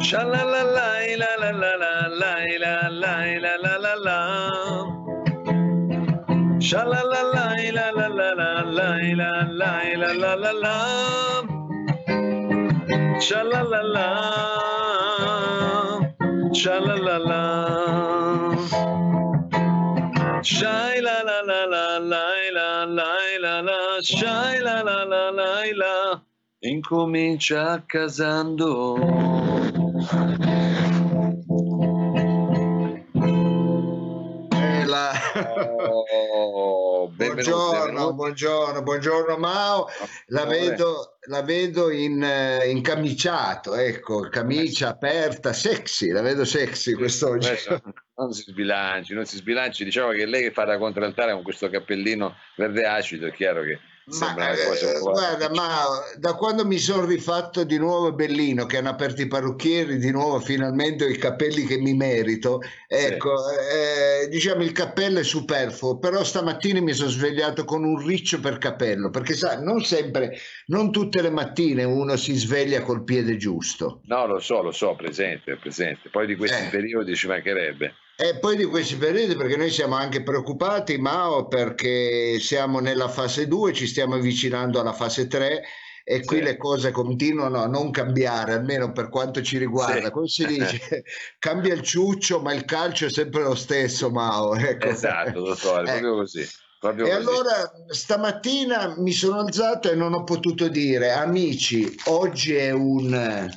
Sha la la la la la la la la la la la la la Sha la la la la la la la la la la la la la Sha la la la Sha la la la Shai la la la la la la la la Shai la la la la la Incomincia casando la- Oh, Buongiorno, buongiorno, buongiorno Mao. La vedo, la vedo in, eh, incamiciato, ecco, camicia aperta, sexy, la vedo sexy quest'oggi. Adesso non si sbilanci, non si sbilanci. Diciamo che lei che fa da contraltare con questo cappellino verde acido, è chiaro che Ma eh, guarda, ma da quando mi sono rifatto di nuovo bellino, che hanno aperto i parrucchieri, di nuovo finalmente ho i capelli che mi merito, ecco, eh, diciamo il cappello è superfluo, però stamattina mi sono svegliato con un riccio per capello, perché sai, non sempre, non tutte le mattine uno si sveglia col piede giusto. No, lo so, lo so, presente, presente. Poi di questi Eh. periodi ci mancherebbe. E poi di questi periodi, perché noi siamo anche preoccupati, Mao, perché siamo nella fase 2, ci stiamo avvicinando alla fase 3 e qui Sì. le cose continuano a non cambiare, almeno per quanto ci riguarda. Sì. Come si dice? Cambia il ciuccio, ma il calcio è sempre lo stesso, Mao. Ecco. Esatto, dottore, Eh. proprio così. Proprio E così. allora stamattina mi sono alzato e non ho potuto dire, amici, oggi è un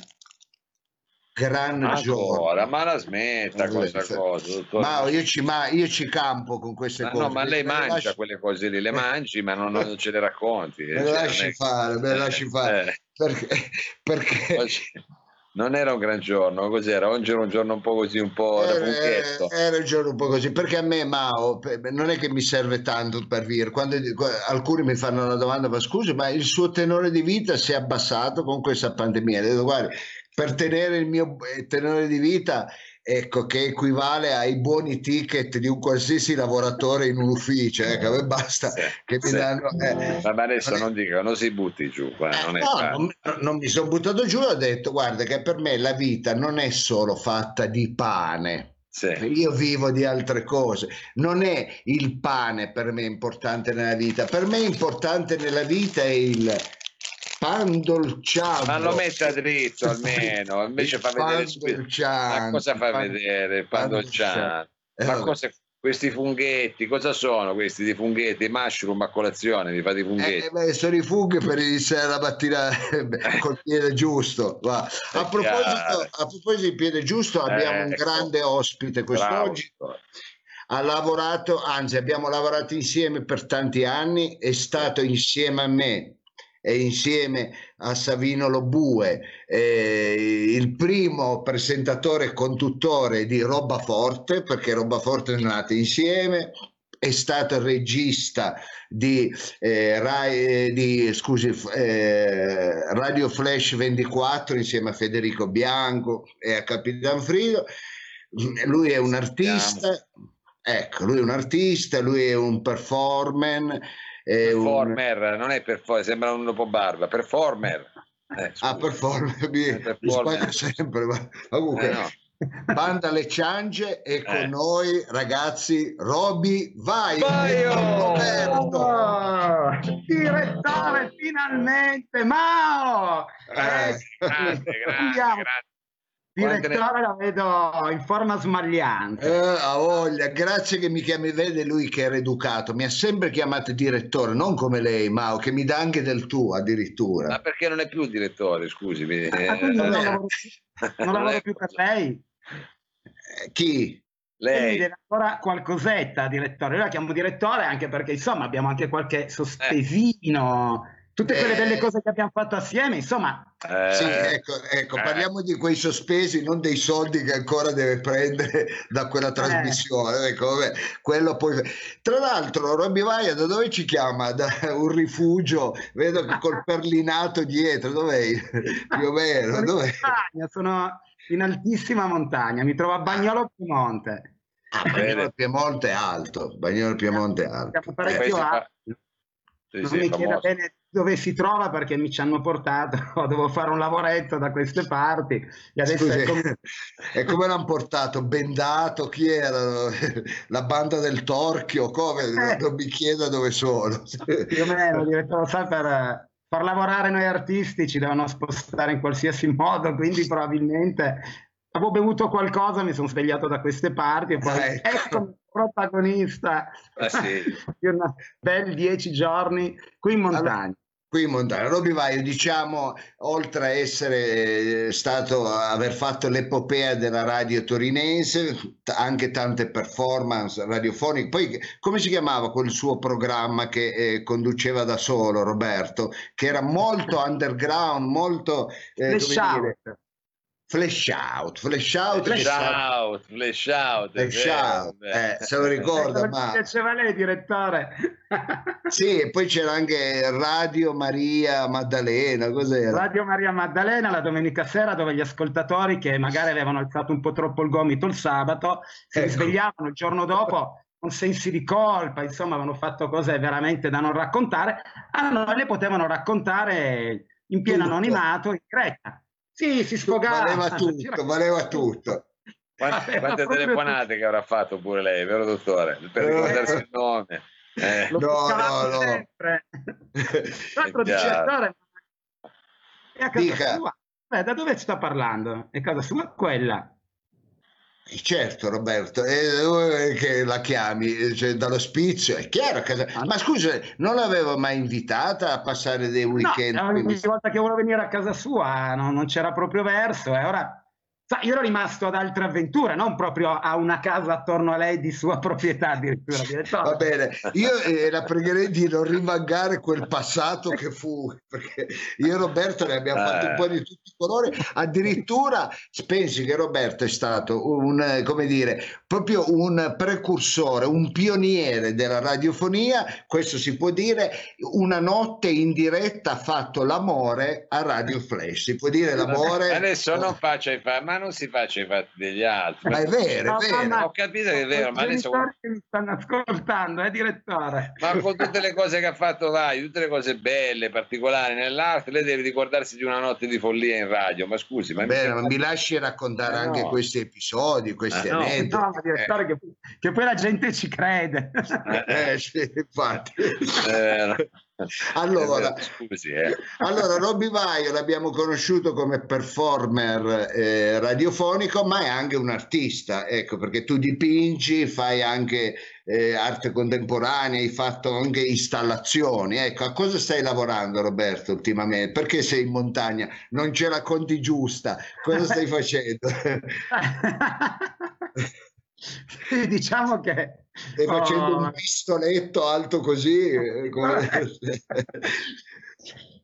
gran giorno. Ancora, ma la smetta Vabbè, questa cosa. Ma io ci, ma io ci campo con queste Ma cose. no, ma lei le mangia lasci- quelle cose lì, le mangi, ma non, non ce le racconti. Me le Cioè, lasci non è- fare, me le Eh, lasci fare. eh. Perché, perché non era un gran giorno, cos'era? Oggi era un giorno un po' così, un po' da era, funketto. era un giorno un po' così. Perché a me, Mao, non è che mi serve tanto per dire. Quando qua- alcuni mi fanno una domanda, ma scusi, ma il suo tenore di vita si è abbassato con questa pandemia? Io dico, guardi, per tenere il mio eh, tenore di vita. Ecco che equivale ai buoni ticket di un qualsiasi lavoratore in un ufficio, ecco, me basta Sì, che mi sì. danno. eh, Ma ma adesso non è- non si butti giù, qua, Eh, non no, non, non mi sono buttato giù, ho detto, guarda che per me la vita non è solo fatta di pane. Sì. Io vivo di altre cose, non è il pane per me importante nella vita, per me importante nella vita è il pan dolciato. Ma lo metta dritto almeno, invece fa vedere. Ma cosa fa vedere pan dolciano? Eh, Ma vabbè. cosa- questi funghetti, cosa sono questi di funghetti? Mushroom a colazione, mi fate i Eh, funghetti? beh, sono i funghi per iniziare la mattina col piede giusto. va. A, proposito, a proposito di piede giusto, abbiamo un Ecco. grande ospite Bravo. quest'oggi. ha lavorato, anzi abbiamo lavorato insieme per tanti anni, è stato insieme a me e insieme a Savino Lobue eh, il primo presentatore e conduttore di Roba Forte, perché Roba Forte è nata insieme, è stato il regista di, eh, Rai, eh, di scusi, eh, Radio Flash 24 insieme a Federico Bianco e a Capitan Frido. Lui è un artista, ecco, lui è un artista, lui è un performer. È un... Performer, non è performer, sembra un dopo barba, performer. Eh, Ah, performer, mi, Eh, mi performer. sbaglio sempre, ma comunque. Eh, no. Banda Le Ciange e con Eh. noi ragazzi Roby Vai! Roberto Oh, direttore, finalmente! Mao! Eh, Eh, Grande, grande, andiamo. Direttore la vedo in forma smagliante. Eh, ha voglia, grazie che mi chiami, vede lui che era educato, mi ha sempre chiamato direttore, non come lei, Mao, che mi dà anche del tuo Ma addirittura. perché non è più il direttore, scusami. Ah, Eh, non vabbè. lavoro più, non lavoro più per lei. Eh, chi? Lei, deve ancora qualcosetta, direttore. Io la chiamo direttore anche perché, insomma, abbiamo anche qualche sospesino. Tutte quelle Eh. belle cose che abbiamo fatto assieme, insomma, eh, Sì, ecco, ecco, eh. parliamo di quei sospesi, non dei soldi che ancora deve prendere da quella trasmissione. Ecco, vabbè, quello poi... Tra l'altro, Robby Vaia da dove ci chiama? Da un rifugio, vedo che col perlinato dietro, dov'è? Più o meno, sono in dov'è? montagna, sono in altissima montagna, mi trovo a Bagnolo Piemonte. Ah. Bagnolo Piemonte è alto, Bagnolo Piemonte è alto. Siamo parecchio alti. sì, non sì, mi chieda bene dove si trova perché mi ci hanno portato, dovevo fare un lavoretto da queste parti e adesso Scusi, è come... e come l'hanno portato? Bendato? Chi era? La banda del Torchio? Come? Eh. Non mi chieda dove sono. più o meno, direttore, sai, per far lavorare noi artisti ci devono spostare in qualsiasi modo, quindi probabilmente avevo bevuto qualcosa, mi sono svegliato da queste parti e poi Ah, ecco. ecco protagonista Ah, sì. di una bel dieci giorni qui in montagna. Qui in montagna, Roby Vaio, diciamo, oltre a essere eh, stato, aver fatto l'epopea della radio torinese, anche tante performance radiofoniche. Poi, come si chiamava quel suo programma che eh, conduceva da solo, Roberto? Che era molto underground, molto, eh, out. dire, flash out, flash out, Flash out, flash out. flash out. Eh, se lo ricorda, ma... piaceva lei, direttore? Sì, e poi c'era anche Radio Maria Maddalena, cos'era? Radio Maria Maddalena la domenica sera dove gli ascoltatori che magari avevano alzato un po' troppo il gomito il sabato si Ecco. risvegliavano il giorno dopo con sensi di colpa, insomma avevano fatto cose veramente da non raccontare, a noi le potevano raccontare in pieno Tutto. anonimato in diretta. Sì, si sfogava. Valeva tutto, valeva tutto. Quante, quante telefonate che avrà fatto pure lei, vero dottore? Per ricordarsi il nome. Eh, Lo No, no, no. sempre. Tra l'altro, chiaro. direttore, è a casa Dica. sua. Beh, da dove sta parlando? È casa sua quella. Eh, Certo Roberto, eh, che la chiami cioè, dall'ospizio, è chiaro che... Ma scusa, non l'avevo mai invitata a passare dei weekend? No, quindi- volta che volevo venire a casa sua no- non c'era proprio verso e ora sa, io ero rimasto ad altre avventure, non proprio a una casa attorno a lei di sua proprietà addirittura. Va direttore. bene, io eh, la pregherei di non rimangare quel passato che fu, perché io e Roberto ne abbiamo Eh. fatto un po' di tutti i colori, addirittura pensi che Roberto è stato un, come dire, proprio un precursore, un pioniere della radiofonia, questo si può dire, una notte in diretta ha fatto l'amore a Radio Flash, si può dire l'amore... Adesso non faccia i fatti, ma non si faccia i fatti degli altri. Ma è vero, No, è vero. mamma, Ho capito che è vero, ma adesso mi stanno ascoltando, eh, direttore. ma con tutte le cose che ha fatto Vai, tutte le cose belle, particolari nell'arte, lei deve ricordarsi di una notte di follia in radio. Ma scusi, ma mi Bene, sembra- ma mi lasci raccontare Ma anche no. questi episodi, questi no. aneddoti. No, ma direttore, che, che poi la gente ci crede. Eh, sì, infatti. È vero. Allora, scusi, eh. allora, Robby Vaio l'abbiamo conosciuto come performer eh, radiofonico, ma è anche un artista, ecco, perché tu dipingi, fai anche eh, arte contemporanea, hai fatto anche installazioni. Ecco, a cosa stai lavorando, Roberto, ultimamente? Perché sei in montagna? Non ce la conti giusta? Cosa stai facendo? Diciamo che Stai facendo Oh. un pistoletto alto così? eh, come-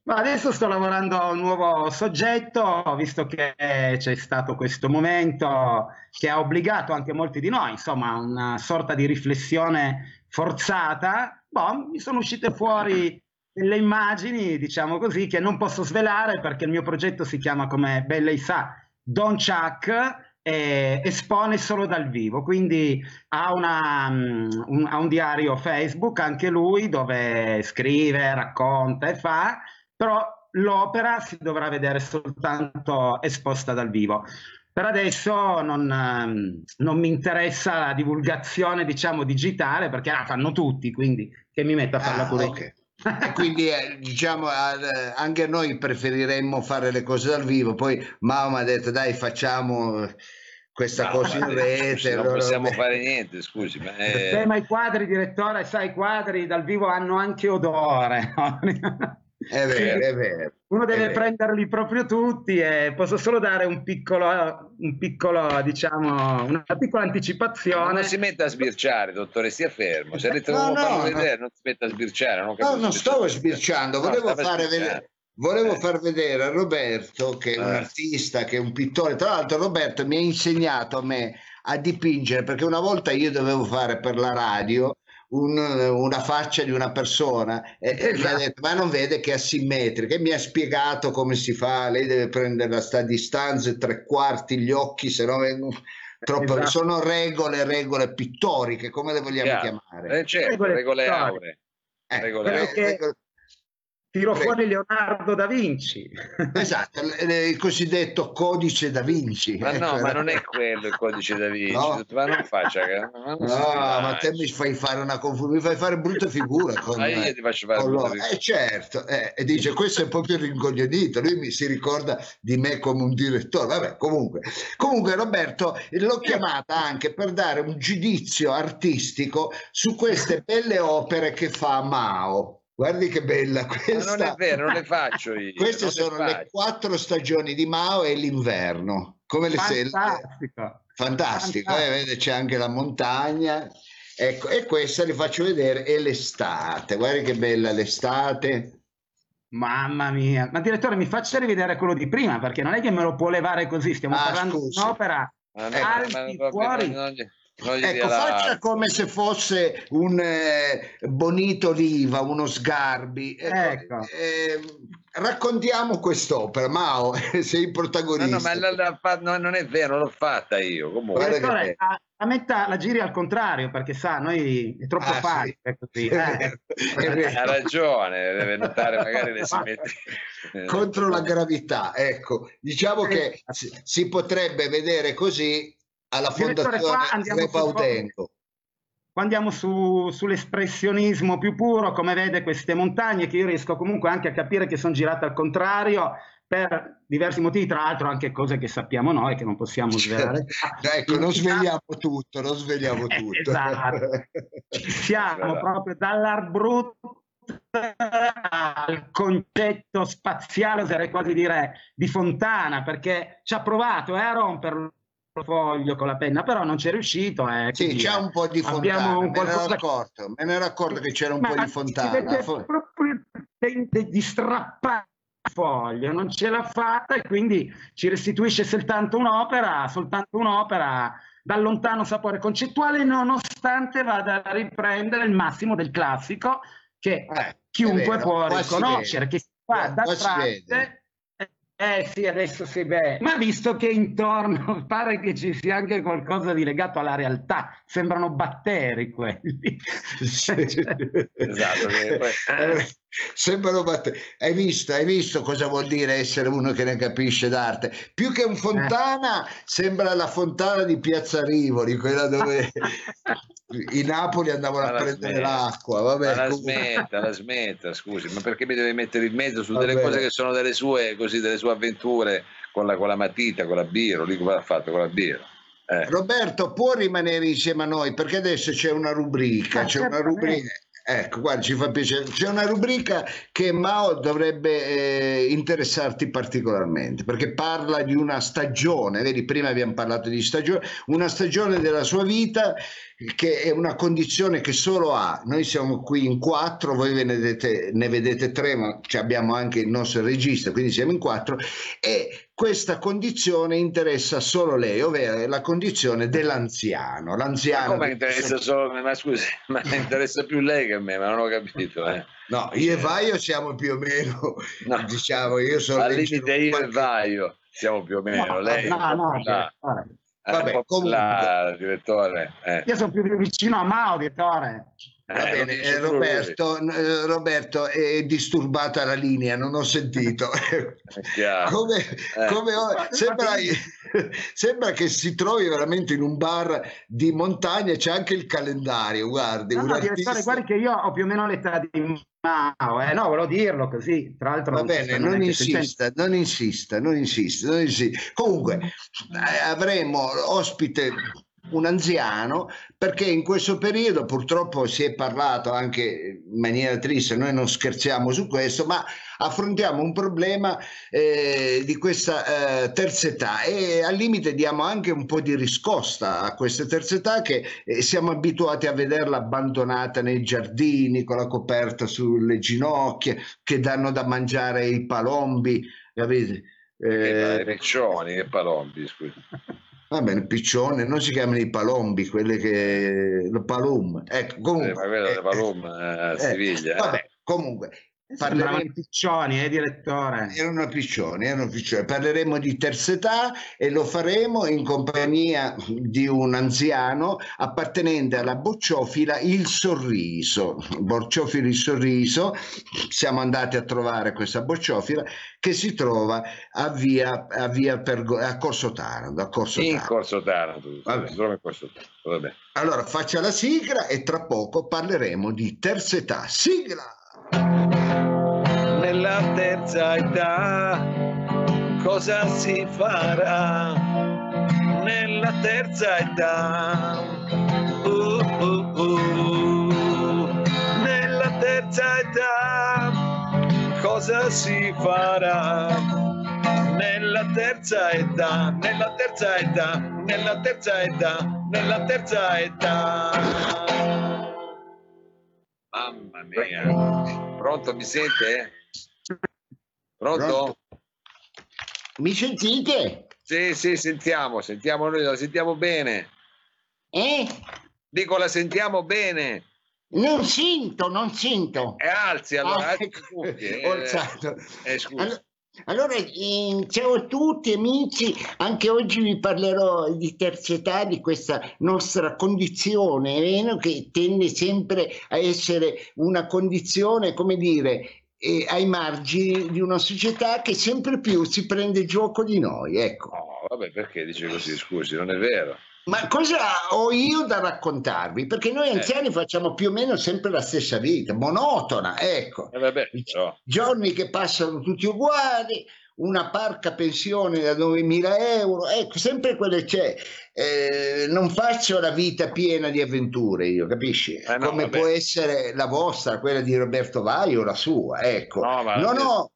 Ma adesso sto lavorando a un nuovo soggetto, visto che c'è stato questo momento che ha obbligato anche molti di noi, insomma, a una sorta di riflessione forzata. Boh, mi sono uscite fuori delle immagini, diciamo così, che non posso svelare perché il mio progetto si chiama, come ben lei sa, Don Chuck e espone solo dal vivo, quindi ha, una, mm, un, ha un diario Facebook anche lui dove scrive, racconta e fa, però l'opera si dovrà vedere soltanto esposta dal vivo. Per adesso non, ehm, non mi interessa la divulgazione, diciamo, digitale, perché la fanno tutti, quindi che mi metta a farla Ah, pure io. ok. E quindi eh, diciamo eh, anche noi preferiremmo fare le cose dal vivo, poi mamma ha detto dai facciamo questa No, cosa in ma- rete. non allora- possiamo fare niente, scusi. Ma è- Beh, ma i quadri, direttore, sai, i quadri dal vivo hanno anche odore. no? È vero, è vero. Uno deve vero. prenderli proprio tutti e posso solo dare un piccolo, un piccolo diciamo, una piccola Ma anticipazione. non si metta a sbirciare, dottore, stia fermo. Se avete No, no, no. non si metta a sbirciare. Non, No, non stavo sbirciando, volevo, fare sbirciando. vedere, volevo Eh. far vedere a Roberto, che è un Eh. artista, che è un pittore. Tra l'altro, Roberto mi ha insegnato a me a dipingere perché una volta io dovevo fare per la radio un- una faccia di una persona e, e mi ha Esatto. detto: Ma non vede che è asimmetrica? E mi ha spiegato come si fa. Lei deve prendere la sta distanza, tre quarti, gli occhi, se no vengono. Troppo, Esatto. sono regole, regole pittoriche, come le vogliamo Chiaro. chiamare? Eh, certo, Regole regole auree. Eh, regole auree. regole- Tiro Prego. fuori Leonardo da Vinci. Esatto, il cosiddetto codice da Vinci. Ma no, ma non è quello il codice da Vinci. No? Ma non faccia ma non No, ma te mi fai fare una confusione, mi fai fare brutta figura con, ah, io ti faccio fare brutta figura. Eh certo, eh, e dice questo è un po' più rincoglionito, lui mi si ricorda di me come un direttore. Vabbè, comunque. Comunque Roberto l'ho chiamata anche per dare un giudizio artistico su queste belle opere che fa Mao. Guardi che bella questa. Ma non è vero, non le faccio io. Queste sono le, le quattro stagioni di Mao e l'inverno. Come le Fantastico. Fantastico, eh? Vede, c'è anche la montagna. Ecco, e questa le faccio vedere, è l'estate. Guardi che bella l'estate. Mamma mia, ma direttore mi faccia rivedere quello di prima perché non è che me lo può levare così, stiamo ah, parlando scusi. di un'opera ma no, alti ma fuori. Non, ecco, faccia come se fosse un eh, Bonito Oliva, uno Sgarbi. Ecco. ecco. Eh, raccontiamo quest'opera, Mao, sei il protagonista. No, no ma la, la, no, non è vero, l'ho fatta io. Comunque. Dottore, a, a, metà la giri al contrario, perché sa, noi è troppo ah, facile. Sì. Eh. ha ragione, deve notare, magari le si mette... Contro la gravità, ecco. Diciamo che si, si potrebbe vedere così alla Fondazione Repautenco. Qua andiamo su, sull'espressionismo più puro, come vede queste montagne che io riesco comunque anche a capire che sono girate al contrario per diversi motivi, tra l'altro anche cose che sappiamo noi che non possiamo svelare. ecco, non svegliamo tutto, non svegliamo eh, tutto. esatto. Ci siamo proprio dall'arbrutto al concetto spaziale, oserei quasi dire, di Fontana, perché ci ha provato eh, a romperlo foglio con la penna, però non c'è riuscito. Eh, sì, c'è un po' di fontana, un me, ne accorto, me ne ero accorto che c'era un Ma po' di fontana. Proprio il di strappare il foglio, non ce l'ha fatta e quindi ci restituisce soltanto un'opera, soltanto un'opera dal lontano sapore concettuale, nonostante vada a riprendere il massimo del classico che eh, chiunque vero, può riconoscere, che si fa da tratte eh sì, adesso si vede, ma visto che intorno pare che ci sia anche qualcosa di legato alla realtà, sembrano batteri quelli. esatto. Eh, sembrano batteri. Hai visto, hai visto cosa vuol dire essere uno che ne capisce d'arte? Più che un fontana, eh. sembra la fontana di Piazza Rivoli, quella dove i Napoli andavano a prendere smetta. l'acqua. Vabbè, la smetta, la smetta, scusi, ma perché mi deve mettere in mezzo su delle cose che sono delle sue, così, delle sue avventure con la, con la matita, con la birra, lì come l'ha fatto con la birra? Eh. Roberto può rimanere insieme a noi perché adesso c'è una rubrica, c'è una rubrica Ecco, guarda, ci fa piacere. C'è una rubrica che Mao dovrebbe eh, interessarti particolarmente perché parla di una stagione, vedi, prima abbiamo parlato di stagione, una stagione della sua vita che è una condizione che solo ha. Noi siamo qui in quattro, voi ne vedete, ne vedete tre, ma abbiamo anche il nostro regista, quindi siamo in quattro e questa condizione interessa solo lei, ovvero la condizione dell'anziano. L'anziano ma come interessa solo me? Ma scusi, ma interessa più lei che a me, ma non ho capito. Eh. No, io e Vaio siamo più o meno, no. diciamo, io sono... Al limite io e Vaio siamo più o meno, no, lei... No, no, no. Vabbè, comunque... La, direttore. Eh. Io sono più vicino a Mao, direttore. Va eh, bene, eh, Roberto, eh, Roberto, è disturbata la linea, non ho sentito. come, eh. come sembra, sembra, che si trovi veramente in un bar di montagna, c'è anche il calendario, guardi. No, no, artista... guardi che io ho più o meno l'età di Mao, eh? no, volevo dirlo così, tra l'altro... Va bene, non, non insista, non insista, non insista, non insista. Comunque, eh, avremo ospite un anziano, perché in questo periodo purtroppo si è parlato anche in maniera triste, noi non scherziamo su questo, ma affrontiamo un problema eh, di questa eh, terza età e al limite diamo anche un po' di riscossa a questa terza età che eh, siamo abituati a vederla abbandonata nei giardini con la coperta sulle ginocchia, che danno da mangiare i palombi, capite? Eh, che peccioni, che palombi, scusa. Va bene, piccione, non si chiamano i palombi, quelli che... lo palum. Ecco, comunque... Eh, ma quello eh, palum a eh, Siviglia. Vabbè, comunque, Parleremo... piccioni, eh, direttore? Erano piccioni, erano piccioni. Parleremo di terza età e lo faremo in compagnia di un anziano appartenente alla bocciofila Il Sorriso. Bocciofila Il Sorriso, siamo andati a trovare questa bocciofila che si trova a via, a via per, a Corso Taranto. A Corso in Taranto. Corso Taranto, si trova in Corso Taranto. Vabbè. Allora faccia la sigla e tra poco parleremo di terza età. Sigla! Nella terza età cosa si farà nella terza età uh, uh, uh. nella terza età cosa si farà nella terza età nella terza età nella terza età nella terza età mamma mia pronto mi sente? Pronto? Pronto? Mi sentite? Sì, sì, sentiamo, sentiamo noi, la sentiamo bene. Eh? Dico, la sentiamo bene. Non sento, non sento. E alzi allora, ah, alzi ecco, eh, eh, allora, allora eh, ciao a tutti amici, anche oggi vi parlerò di terza età, di questa nostra condizione, vero? che tende sempre a essere una condizione, come dire, e ai margini di una società che sempre più si prende gioco di noi. Ecco. No, vabbè, perché dice così? Scusi, non è vero. Ma cosa ho io da raccontarvi? Perché noi eh. anziani eh. facciamo più o meno sempre la stessa vita, monotona, ecco. Eh vabbè, però. Giorni che passano tutti uguali, una parca pensione da 9.000 euro, ecco, sempre quelle c'è. Eh, non faccio la vita piena di avventure, io capisci? Eh no, Come vabbè. può essere la vostra, quella di Roberto Vai o la sua, ecco. No, non, ho,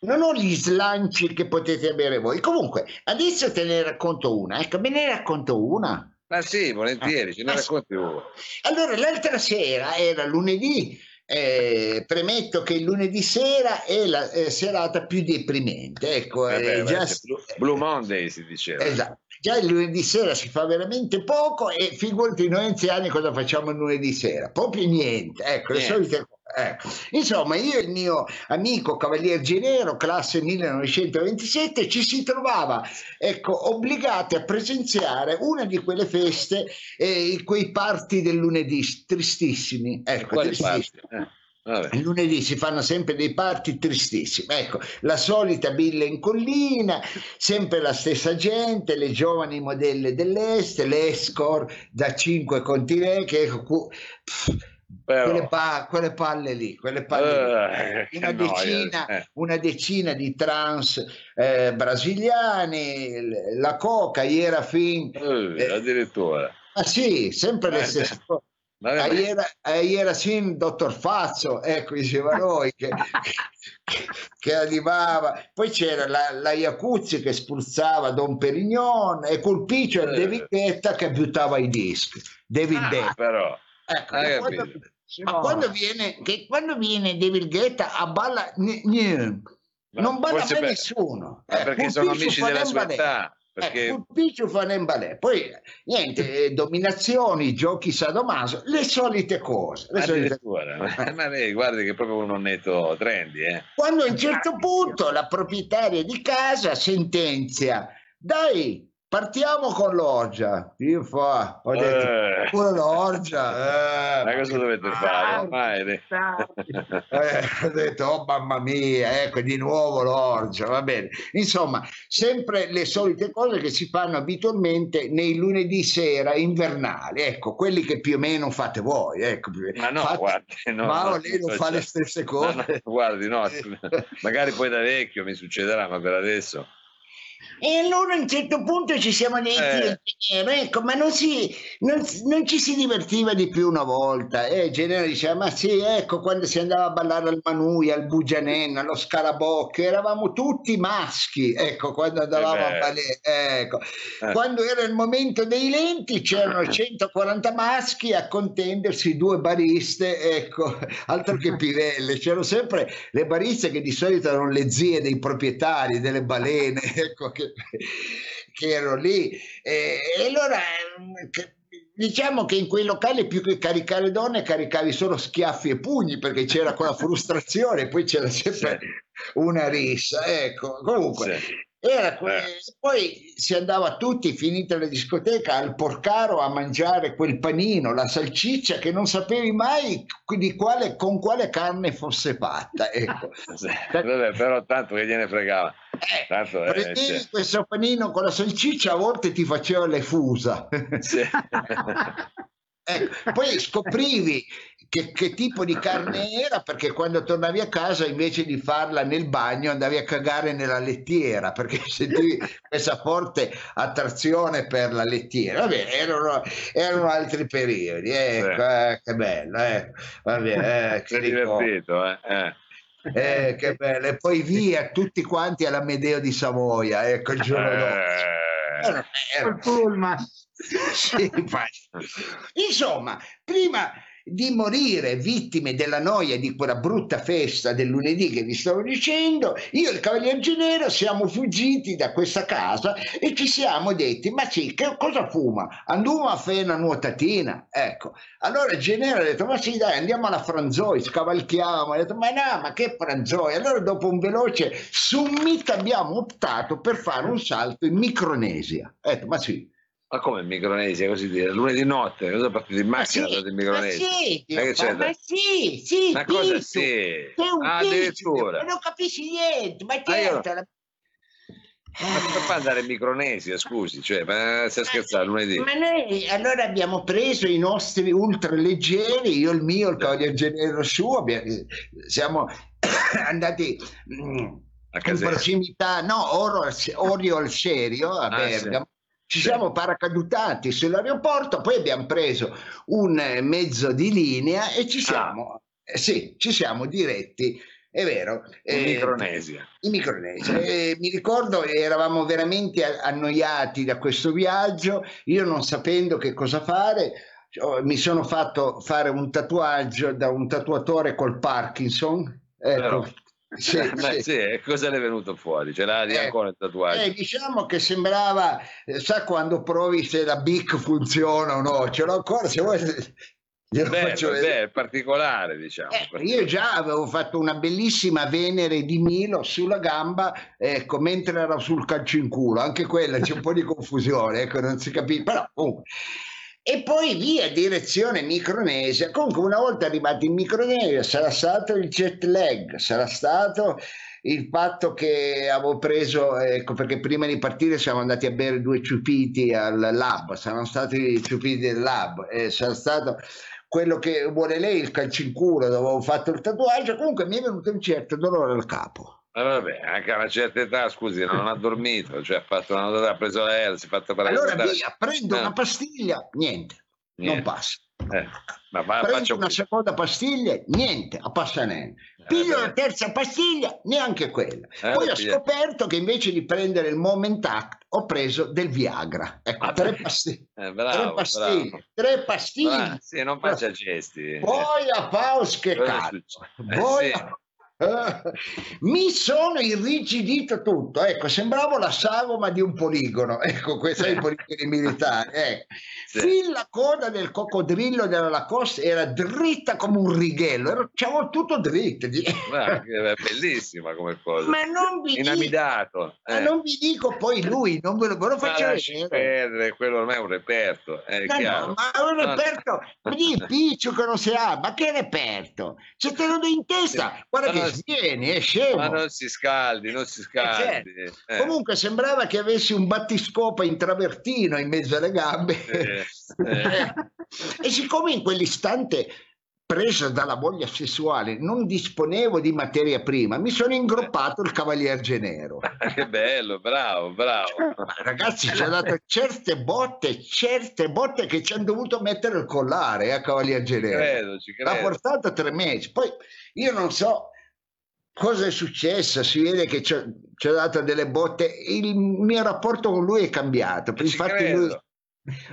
non ho gli slanci che potete avere voi. Comunque, adesso te ne racconto una, ecco, me ne racconto una. Ma sì, volentieri, ce ne racconti uno. Allora, l'altra sera, era lunedì, eh, premetto che il lunedì sera è la eh, serata più deprimente. Ecco, eh beh, già, Blue, Blue Monday si diceva. Esatto. Già il lunedì sera si fa veramente poco e figurati noi anziani cosa facciamo il lunedì sera? Proprio niente, ecco, niente. le solite cose. Ecco. Insomma, io e il mio amico Cavalier Genero, classe 1927, ci si trovava ecco, obbligati a presenziare una di quelle feste, eh, quei parti del lunedì tristissimi. Ecco, tristissimi. Eh. Il lunedì si fanno sempre dei party tristissimi. Ecco, la solita billa in collina, sempre la stessa gente, le giovani modelle dell'est, le escort da cinque continenti. Ecco, pff, quelle, pa- quelle, palle lì, quelle palle uh, lì. Una, decina, eh. una, decina, di trans eh, brasiliani, la coca, iera fin. Uh, eh, addirittura. Ah sì, sempre le stesse cose. Iera, iera sin dottor Fazzo, ecco, diceva noi che, che, arrivava. Poi c'era la, la Iacuzzi che spruzzava Don Perignon e Colpiccio e David Guetta che buttava i dischi. David ah, però. Ecco, quando, ma quando viene, che quando viene David Guetta a balla, n- non balla mai nessuno. Eh, perché sono amici della sua età. Perché... Eh, Picciu fa ballet. Poi niente, eh, dominazioni, giochi sadomaso, le solite cose. Le solite... Ma, ma lei guardi che è proprio un nonnetto trendy. Eh? Quando a un certo punto la proprietaria di casa sentenzia, dai, Partiamo con l'orgia. Io fa, ho detto, eh. pure l'orgia. Eh, Ma cosa dovete fare? Ormai, eh, ho detto, oh mamma mia, ecco di nuovo l'orgia, va bene. Insomma, sempre le solite cose che si fanno abitualmente nei lunedì sera invernali, ecco, quelli che più o meno fate voi. Ecco. Ma no, fate... guardi, no, ma no, lei non fa le stesse cose. No, guardi, no, magari poi da vecchio mi succederà, ma per adesso... E allora a un certo punto ci siamo detti, eh. ecco, ma non, si, non, non, ci si divertiva di più una volta. E il genere diceva, ma sì, ecco, quando si andava a ballare al Manui, al Bugianenna, allo Scarabocchio, eravamo tutti maschi, ecco, quando andavamo a ballare. Ecco. Eh. Quando era il momento dei lenti c'erano 140 maschi a contendersi due bariste, ecco, altro che pivelle. C'erano sempre le bariste che di solito erano le zie dei proprietari delle balene, ecco, che, che ero lì. E, e allora Diciamo che in quei locali più che caricare donne caricavi solo schiaffi e pugni perché c'era quella frustrazione, poi c'era sempre sì. una rissa. Ecco, comunque, sì. Era eh. Poi si andava tutti, finita la discoteca, al porcaro a mangiare quel panino, la salsiccia che non sapevi mai di quale, con quale carne fosse fatta. Ecco. Vabbè, però tanto che gliene fregava. Eh, tanto, eh, prendevi cioè. questo panino con la salsiccia, a volte ti faceva le fusa. Sì. ecco, poi scoprivi che, che, tipo di carne era perché quando tornavi a casa invece di farla nel bagno andavi a cagare nella lettiera perché sentivi questa forte attrazione per la lettiera vabbè erano, erano altri periodi ecco eh, che bello eh. vabbè, eh, che divertito eh. Eh. Eh, che bello e poi via tutti quanti all'Amedeo di Savoia ecco il giorno dopo eh. era. sì, insomma prima di morire vittime della noia di quella brutta festa del lunedì che vi stavo dicendo, io e il Cavalier Genero siamo fuggiti da questa casa e ci siamo detti, ma sì, che cosa fuma? Andiamo a fare una nuotatina? Ecco, allora il Genero ha detto, ma sì dai, andiamo alla Franzoi, scavalchiamo, ha detto, ma no, ma che Franzoi? Allora dopo un veloce summit abbiamo optato per fare un salto in Micronesia. Ha detto, ma sì, ma come in Micronesia, così dire? Lunedì notte, cosa partito in macchina ma sì, in Micronesia? Ma sì, ma, ma sì, sì, ma cosa sì? Ah, addirittura. Non capisci niente, ma certo. Ma, ma come fa andare in Micronesia, scusi? Cioè, ma stai scherzando, lunedì? Ma noi allora abbiamo preso i nostri ultraleggeri, io il mio, il cavaliere genero suo, abbiamo, siamo andati... Mm, in prossimità, no, Oro, Orio al Serio a Bergamo, ah, sì ci siamo paracadutati sull'aeroporto, poi abbiamo preso un mezzo di linea e ci ah. siamo, ah. eh, sì, ci siamo diretti, è vero. In eh, Micronesia. In Micronesia. Eh, mi ricordo eravamo veramente annoiati da questo viaggio, io non sapendo che cosa fare, mi sono fatto fare un tatuaggio da un tatuatore col Parkinson. Ecco, sì, Beh, sì. sì, cosa è venuto fuori? Ce l'ha di eh, ancora il tatuaggio? Eh, diciamo che sembrava, eh, sa quando provi se la BIC funziona o no, ce l'ho ancora, se vuoi Glielo beh, beh, è particolare, diciamo. Eh, io già avevo fatto una bellissima Venere di Milo sulla gamba, ecco, mentre era sul calcio in culo, anche quella c'è un po' di confusione, ecco, non si capisce, però comunque e poi via direzione Micronesia. Comunque, una volta arrivati in Micronesia, sarà stato il jet lag, sarà stato il fatto che avevo preso, ecco perché prima di partire siamo andati a bere due ciupiti al lab, saranno stati i ciupiti del lab, e sarà stato quello che vuole lei, il calcinculo, dove avevo fatto il tatuaggio, comunque mi è venuto un certo dolore al capo. Vabbè, anche a una certa età, scusi, non ha dormito, cioè ha fatto una nota, ha preso l'aereo, si è fatto parlare. Allora via, prendo no. una pastiglia, niente, niente. non passa. Eh, ma va, prendo una seconda pastiglia, niente, a passanello. Eh, Piglio eh, la terza pastiglia, neanche quella. Eh, Poi ho scoperto che invece di prendere il Moment Act ho preso del Viagra. Ecco, ah, tre, pasti- eh, bravo, tre pastiglie. Bravo. Tre pastiglie. Bravo. Sì, non faccia gesti. Poi a Paus che cazzo. Poi sì. Mi sono irrigidito tutto, ecco, sembravo la sagoma di un poligono, ecco, questi sono i poligoni militari. Ecco. Sì. Fin la coda del coccodrillo della Lacoste era dritta come un righello, c'avevo tutto dritto. Ma, è bellissima come cosa. Ma non vi Inamidato. Dico, eh. non vi dico poi lui, non ve lo, ve lo faccio vedere. quello ormai è un reperto, è no. No, ma un reperto, no. di piccio che non si ha, ma che reperto? Se te lo do in testa, guarda che svieni, è scemo. Ma non si scaldi, non si scaldi. Eh, certo. eh. Comunque sembrava che avessi un battiscopa in travertino in mezzo alle gambe. Eh. Eh. e siccome in quell'istante presa dalla voglia sessuale non disponevo di materia prima, mi sono ingroppato il Cavalier Genero. che bello, bravo, bravo. Ragazzi, ci ha dato certe botte, certe botte che ci hanno dovuto mettere il collare eh, a Cavalier Genero. Credo, ci credo. Ha portato tre mesi. Poi io non so cosa è successo, si vede che ci ha dato delle botte, il mio rapporto con lui è cambiato. Infatti lui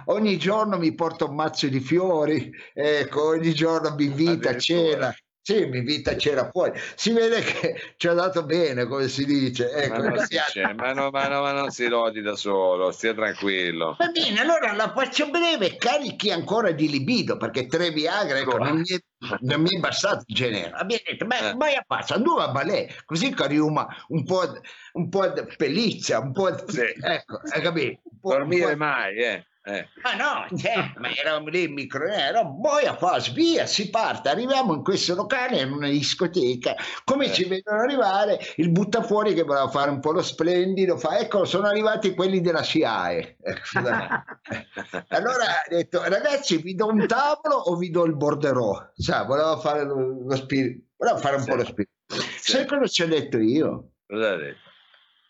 ogni giorno mi porta un mazzo di fiori, ecco, ogni giorno mi invita a cena. Sì, mi vita c'era fuori. Si vede che ci ha dato bene, come si dice. Ecco, ma, non si, c'è, ma, no, ma, no, ma non si rodi da solo, stia tranquillo. Va bene, allora la faccio breve, carichi ancora di libido, perché tre Viagra, ecco, non mi è, non mi è bastato il genere. Abbiamo detto, beh, Eh. vai a passa, due a balè, così che un po', d- un po' di pelliccia, un po' di... Sì. Ecco, hai capito? Un po', un Dormire mai, eh. Eh. Ma no, cioè, ma eravamo lì in microaereo, poi a fare via, si parte, arriviamo in questo locale, in una discoteca, come Eh. ci vedono arrivare, il buttafuori che voleva fare un po' lo splendido, fa, ecco, sono arrivati quelli della SIAE. Allora ha detto, ragazzi, vi do un tavolo o vi do il borderò? Sa, voleva fare lo, lo spirito, voleva fare un Sì. po' lo spirito. Sì. Sai cosa ci ho detto io? Cosa ha detto?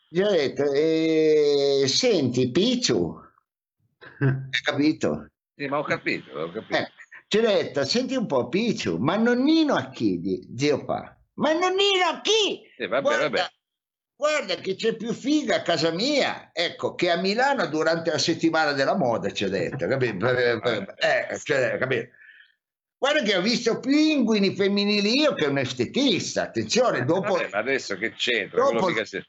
Gli ho detto, eh, senti, Picciu, hai capito? Sì, ma ho capito, ho capito. Eh, ci ho detto, senti un po', Picciu, ma nonnino a chi? Zio fa. Ma nonnino a chi? Sì, vabbè, guarda, vabbè. guarda che c'è più figa a casa mia, ecco, che a Milano durante la settimana della moda, ci ho detto, capito? Eh, cioè, capito? Guarda che ho visto più inguini femminili io che un estetista, attenzione, dopo, Vabbè, ma adesso che c'entra? dopo- mica si-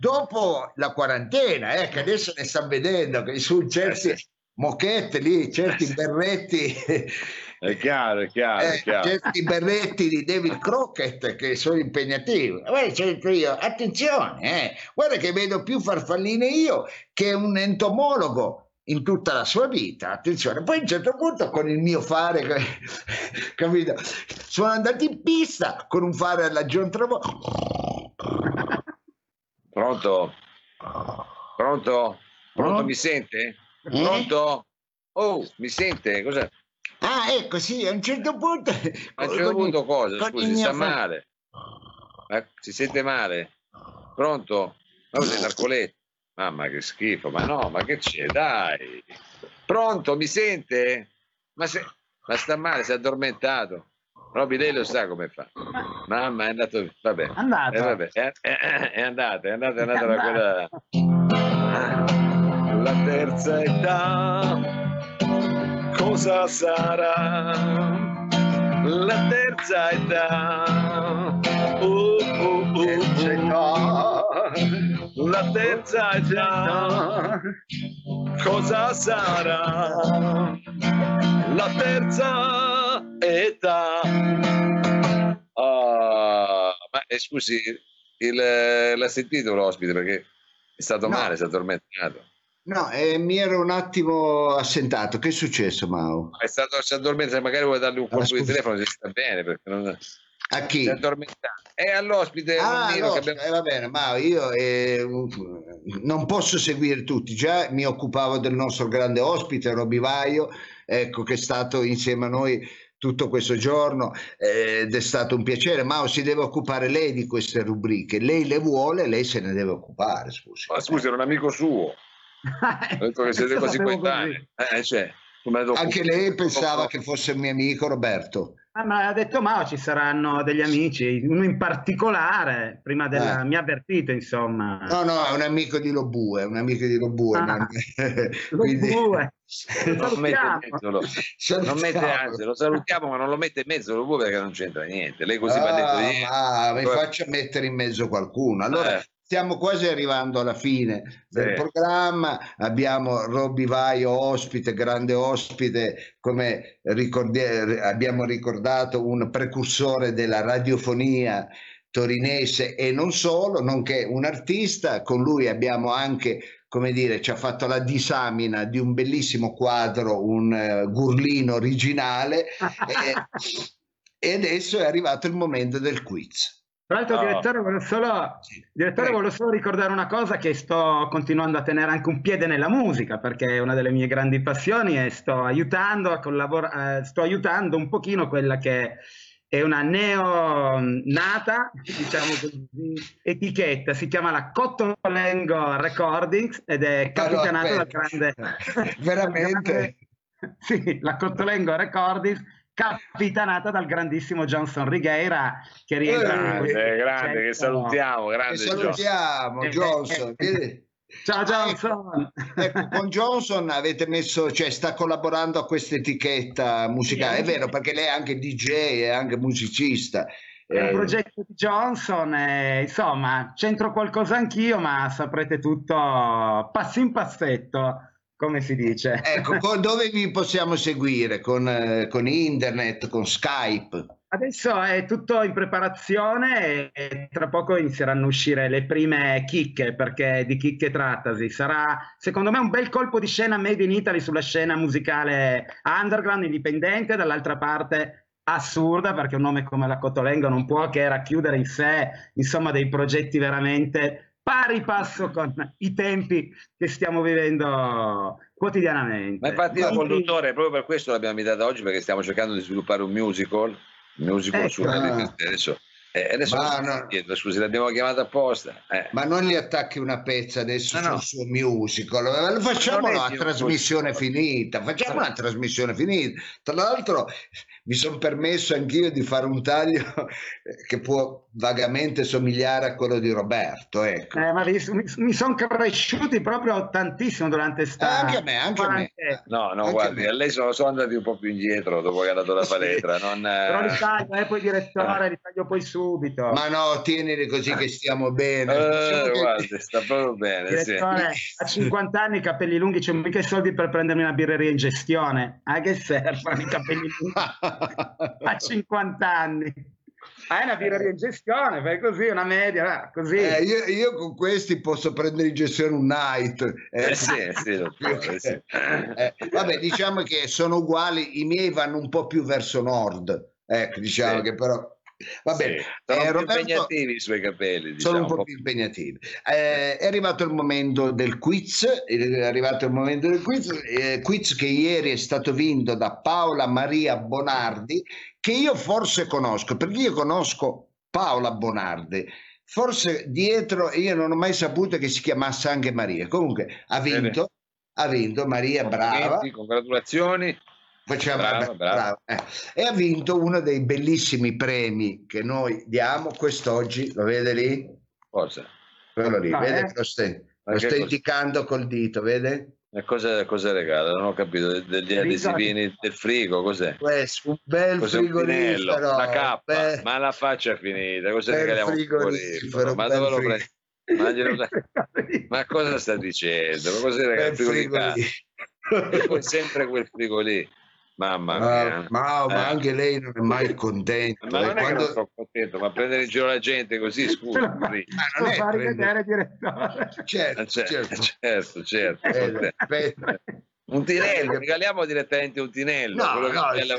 dopo la quarantena, eh, che adesso ne stanno vedendo che su certi Eh, mochette lì, certi Eh, sì. berretti È chiaro, è chiaro, è eh, chiaro. certi berretti di David Crockett che sono impegnativi. Guarda, detto io, attenzione, eh, guarda che vedo più farfalline io che un entomologo in tutta la sua vita. Attenzione, poi a un certo punto con il mio fare, capito? Sono andato in pista con un fare alla John Travolta. Pronto? Pronto? Pronto, Eh? mi sente? Eh? Pronto? Oh, mi sente? Cosa? Ah, ecco, sì, a un certo punto... A un certo punto cosa? Scusi, sta male? Ma si sente male? Pronto? Ma cos'è narcoletto? Mamma che schifo, ma no, ma che c'è? Dai! Pronto, mi sente? Ma, se... ma sta male, si è addormentato. Roby, lei lo sa come fa. Mamma è andato, vabbè. Andato. Eh, vabbè, è, è, è andata, è andata, è andata da quella... La terza età, cosa sarà? La terza età, oh, oh, oh, oh. la terza età, cosa sarà? La terza età. Ah, ma eh, scusi, il- l'ha sentito l'ospite perché è stato No. male, si è addormentato. No, eh, mi ero un attimo assentato. Che è successo, Mao? È stato, si addormentato, magari vuoi dargli un colpo di telefono se sta bene perché non A chi? si è addormentato. È all'ospite Ah, no, abbiamo... eh, va bene, ma io eh, non posso seguire tutti. Già mi occupavo del nostro grande ospite, Roby Vaio, ecco, che è stato insieme a noi tutto questo giorno eh, ed è stato un piacere. Mao si deve occupare lei di queste rubriche. Lei le vuole, lei se ne deve occupare. Scusi. Ma scusi, era un amico suo. Ho detto che siete quasi coetanei. Eh, cioè, come devo- Anche lei pensava che fosse il mio amico Roberto. Ah, ma ha detto Mao ci saranno degli amici, uno in particolare, prima della... Eh. mi ha avvertito insomma. No, no, è un amico di Lobue, un amico di Lobue. Ah, quindi- bue. non mette in Salutiamo. mezzo, lo, non mette, Salutiamo. anzi, lo salutiamo, ma non lo mette in mezzo lo vuole perché non c'entra niente. Lei così mi ha detto Ah, ieri. ma mi Poi- faccia mettere in mezzo qualcuno. Allora, Eh. Stiamo quasi arrivando alla fine del Sì. programma. Abbiamo Robby Vaio ospite, grande ospite, come ricordi- abbiamo ricordato, un precursore della radiofonia torinese e non solo, nonché un artista. Con lui abbiamo anche come dire, ci ha fatto la disamina di un bellissimo quadro, un eh, gurlino originale, e, e adesso è arrivato il momento del quiz. Tra l'altro, No. direttore, volevo solo, direttore, Prego. volevo solo ricordare una cosa che sto continuando a tenere anche un piede nella musica, perché è una delle mie grandi passioni e sto aiutando a collaborare, sto aiutando un pochino quella che è una neonata, diciamo così, etichetta, si chiama la Cottolengo Recordings ed è capitanata dal aspetta. grande... Veramente? Sì, la Cottolengo Recordings capitanata dal grandissimo Johnson Righeira che rientra in Eh, Grande, che salutiamo, grande John. salutiamo Eh, Johnson. eh, Vieni, Ciao Johnson. Ecco, con Johnson avete messo, cioè sta collaborando a questa etichetta musicale, è vero perché lei è anche DJ, è anche musicista. È un eh, progetto di Johnson, e, insomma, c'entro qualcosa anch'io, ma saprete tutto passo in passetto come si dice. Ecco, con, dove vi possiamo seguire? Con, eh, con, internet, con Skype? Adesso è tutto in preparazione e tra poco inizieranno a uscire le prime chicche, perché di chicche trattasi. Sarà, secondo me, un bel colpo di scena made in Italy sulla scena musicale underground, indipendente, dall'altra parte assurda, perché un nome come la Cotolengo non può che racchiudere in sé, insomma, dei progetti veramente pari passo con i tempi che stiamo vivendo quotidianamente. Ma infatti il conduttore, proprio per questo l'abbiamo invitata oggi, perché stiamo cercando di sviluppare un musical, un musical ecco. su adesso eh, adesso no, chiedo, scusi, l'abbiamo chiamata apposta. Eh. Ma non gli attacchi una pezza adesso no, sul suo musical, facciamo una trasmissione finita, facciamo una trasmissione finita. Tra l'altro mi sono permesso anch'io di fare un taglio che può vagamente somigliare a quello di Roberto. Ecco. Eh, ma mi, mi sono cresciuti proprio tantissimo durante sta... Anche a me, anche a me. No, no, anche guardi, a, lei sono, sono, andati un po' più indietro dopo che ha dato la palestra. Sì. Non, Però li taglio, eh, poi direttore, li taglio poi su subito. Ma no, tienili così che stiamo bene. Eh, guarda, sta proprio bene. Sì. A 50 anni, capelli lunghi, c'è mica i soldi per prendermi una birreria in gestione. A che servono i capelli lunghi? a 50 anni. Ah, è una birreria in gestione, fai così, una media, così. Eh, io, io, con questi posso prendere in gestione un night. Eh, eh sì, sì, dottore, sì. Eh, vabbè, diciamo che sono uguali, i miei vanno un po' più verso nord. Ecco, diciamo sì. che però Va bene, sì, sono eh, Roberto, impegnativi i suoi capelli. Diciamo, sono un po' più impegnativi. Eh, è arrivato il momento del quiz, è arrivato il momento del quiz, eh, quiz che ieri è stato vinto da Paola Maria Bonardi, che io forse conosco, perché io conosco Paola Bonardi. Forse dietro io non ho mai saputo che si chiamasse anche Maria. Comunque ha vinto, ha vinto Maria, brava. Congratulazioni. Facciamo, bravo, bravo. Eh. E ha vinto uno dei bellissimi premi che noi diamo quest'oggi. Lo vede lì? Cosa? Quello lì, no, vede eh? lo lo stai indicando col dito, vede? E cosa, cosa regala? Non ho capito, degli adesivini del frigo, cos'è? Questo, un bel cos'è frigorifero. La cappa, beh, ma la faccia finita, cosa regaliamo? Frigorifero, ma dove lo prendi? Ma, cosa sta dicendo? Ma cosa regala il frigorifero? E poi sempre quel frigo lì. Mamma mia. Ma, ma, eh. anche lei non è mai contenta. Ma non quando... sono contento, ma prendere in giro la gente così, scusa. Ma non è far rivedere direttore. Certo, certo, certo. certo. Eh, un tinello, regaliamo direttamente un tinello. No, no,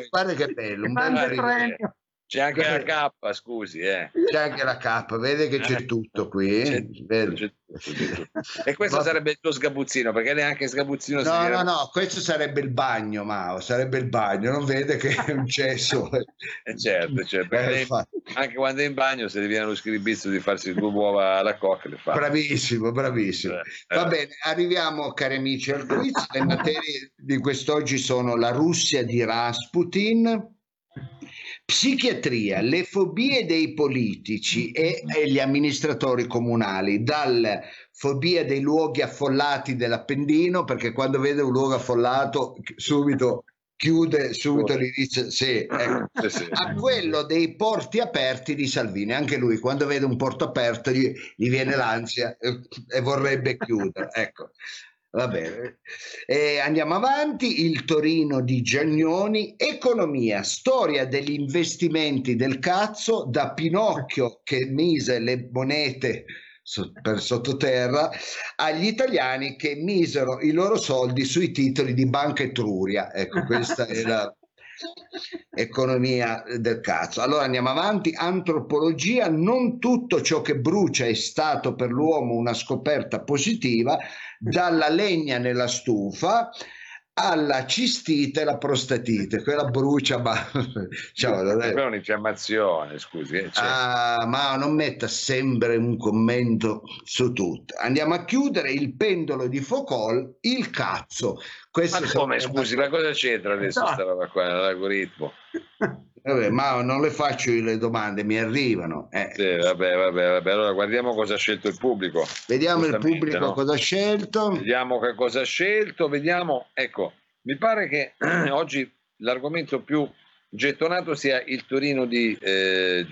guarda che bello, un bel premio. C'è anche la K, scusi. Eh. C'è anche la K, vede che c'è eh. tutto qui. C'è, c'è tutto, e questo Ma... sarebbe il tuo sgabuzzino, perché neanche sgabuzzino No, no, no, questo sarebbe il bagno, Mao, sarebbe il bagno, non vede che è un cesso. eh certo, certo. Eh, anche quando è in bagno, se viene lo scribizzo di farsi due uova alla cocca, le fa. Bravissimo, bravissimo. Eh, Va bene, arriviamo, cari amici, al quiz. Le materie di quest'oggi sono la Russia di Rasputin Psichiatria, le fobie dei politici e, e gli amministratori comunali, dalla fobia dei luoghi affollati dell'Appendino, perché quando vede un luogo affollato subito chiude subito sì, ecco. sì, sì. a quello dei porti aperti di Salvini anche lui quando vede un porto aperto gli, gli viene l'ansia e, e vorrebbe chiudere ecco Va bene. Eh, andiamo avanti. Il Torino di Giagnoni. Economia, storia degli investimenti del cazzo da Pinocchio che mise le monete per sottoterra agli italiani che misero i loro soldi sui titoli di Banca Etruria. Ecco, questa la economia del cazzo. Allora andiamo avanti. Antropologia, non tutto ciò che brucia è stato per l'uomo una scoperta positiva, dalla legna nella stufa alla cistite e la prostatite, quella brucia, ma cioè, è un'infiammazione, scusi. Eh, cioè. ah, ma non metta sempre un commento su tutto. Andiamo a chiudere il pendolo di Foucault, il cazzo. Questo ma come, scusi, ma cosa c'entra adesso no. sta roba qua, l'algoritmo? Vabbè, ma non le faccio io le domande, mi arrivano. eh. Sì, vabbè, vabbè, vabbè. Allora guardiamo cosa ha scelto il pubblico. Vediamo il pubblico no? cosa ha scelto. Vediamo che cosa ha scelto, vediamo. Ecco, mi pare che oggi l'argomento più gettonato sia il Torino di eh,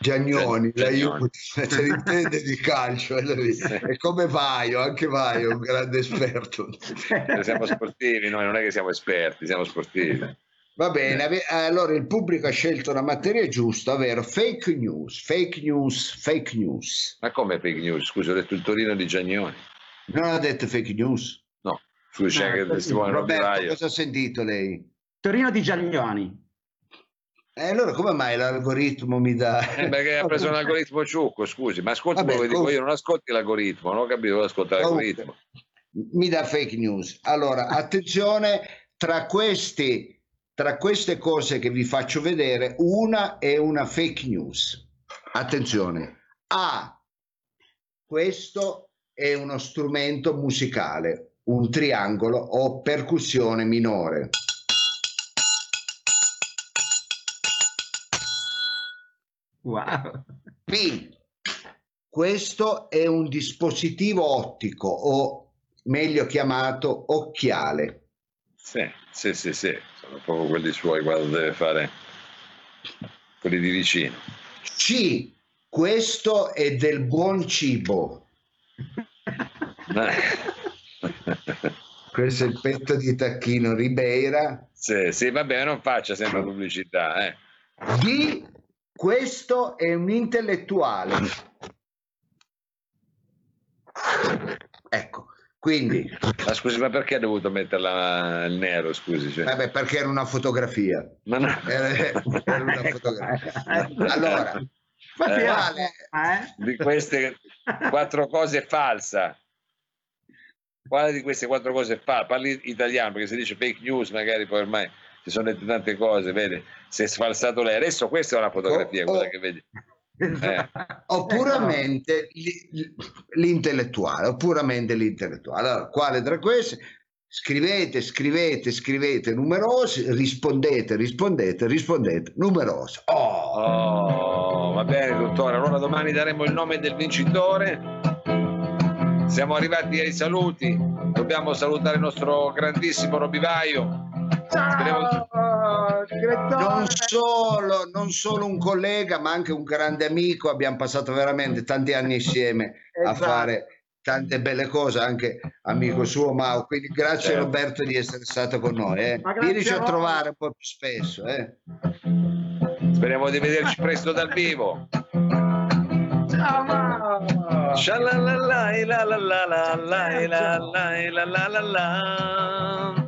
Giagnoni, l'aiuto, se intende di calcio, è. È come Vaio, anche Vaio è un grande esperto. eh, siamo sportivi, noi non è che siamo esperti, siamo sportivi. Va bene, allora il pubblico ha scelto una materia giusta, ovvero fake news, fake news, fake news. Ma come fake news? Scusa, ho detto il Torino di Giagnoni. Non ha detto fake news? No, scusa, c'è No, anche il testimone Roberto, cosa ha sentito lei? Torino di Giaglioni. E allora come mai l'algoritmo mi dà... Eh, perché ha preso un algoritmo ciucco, scusi, ma ascolti Vabbè, quello dico io, non ascolti l'algoritmo, non ho capito dove ascolta l'algoritmo. mi dà fake news. Allora, attenzione, tra, questi, tra queste cose che vi faccio vedere, una è una fake news. Attenzione. A. Questo è uno strumento musicale, un triangolo o percussione minore. Wow. B. Questo è un dispositivo ottico o meglio chiamato occhiale. Sì, sì, sì, sì, sono proprio quelli suoi quando deve fare quelli di vicino. C. Questo è del buon cibo. Questo è il petto di Tacchino Ribeira. sì, sì, vabbè, non faccia sempre pubblicità, eh. D. Questo è un intellettuale. Ecco, quindi, Ma scusi, ma perché ha dovuto metterla il nero, scusi? cioè? vabbè, perché era una fotografia. Ma no. Era, era una fotografia. Allora, Eh. quale- eh? di queste quattro cose è falsa. Quale di queste quattro cose è falsa? Parli italiano, perché se dice fake news magari poi ormai ci sono dette tante cose, vedi? Si è sfalsato lei. Adesso questa è una fotografia, Oh, oh. che vedi. o puramente li- l'intellettuale, o puramente l'intellettuale. Allora, quale tra queste? Scrivete, scrivete, scrivete numerosi, rispondete, rispondete, rispondete numerosi. Oh, Oh, va bene, dottore. Allora domani daremo il nome del vincitore. Siamo arrivati ai saluti. Dobbiamo salutare il nostro grandissimo Robivaio. Non solo, non solo un collega, ma anche un grande amico. Abbiamo passato veramente tanti anni insieme a Esatto. fare tante belle cose, anche amico suo Mao. Quindi grazie Certo. Roberto di essere stato con noi. Eh. Vienici a trovare un po' più spesso. Eh. Speriamo di vederci presto dal vivo. Ciao, Mao. Shalalala, la la la la la la la la la la la.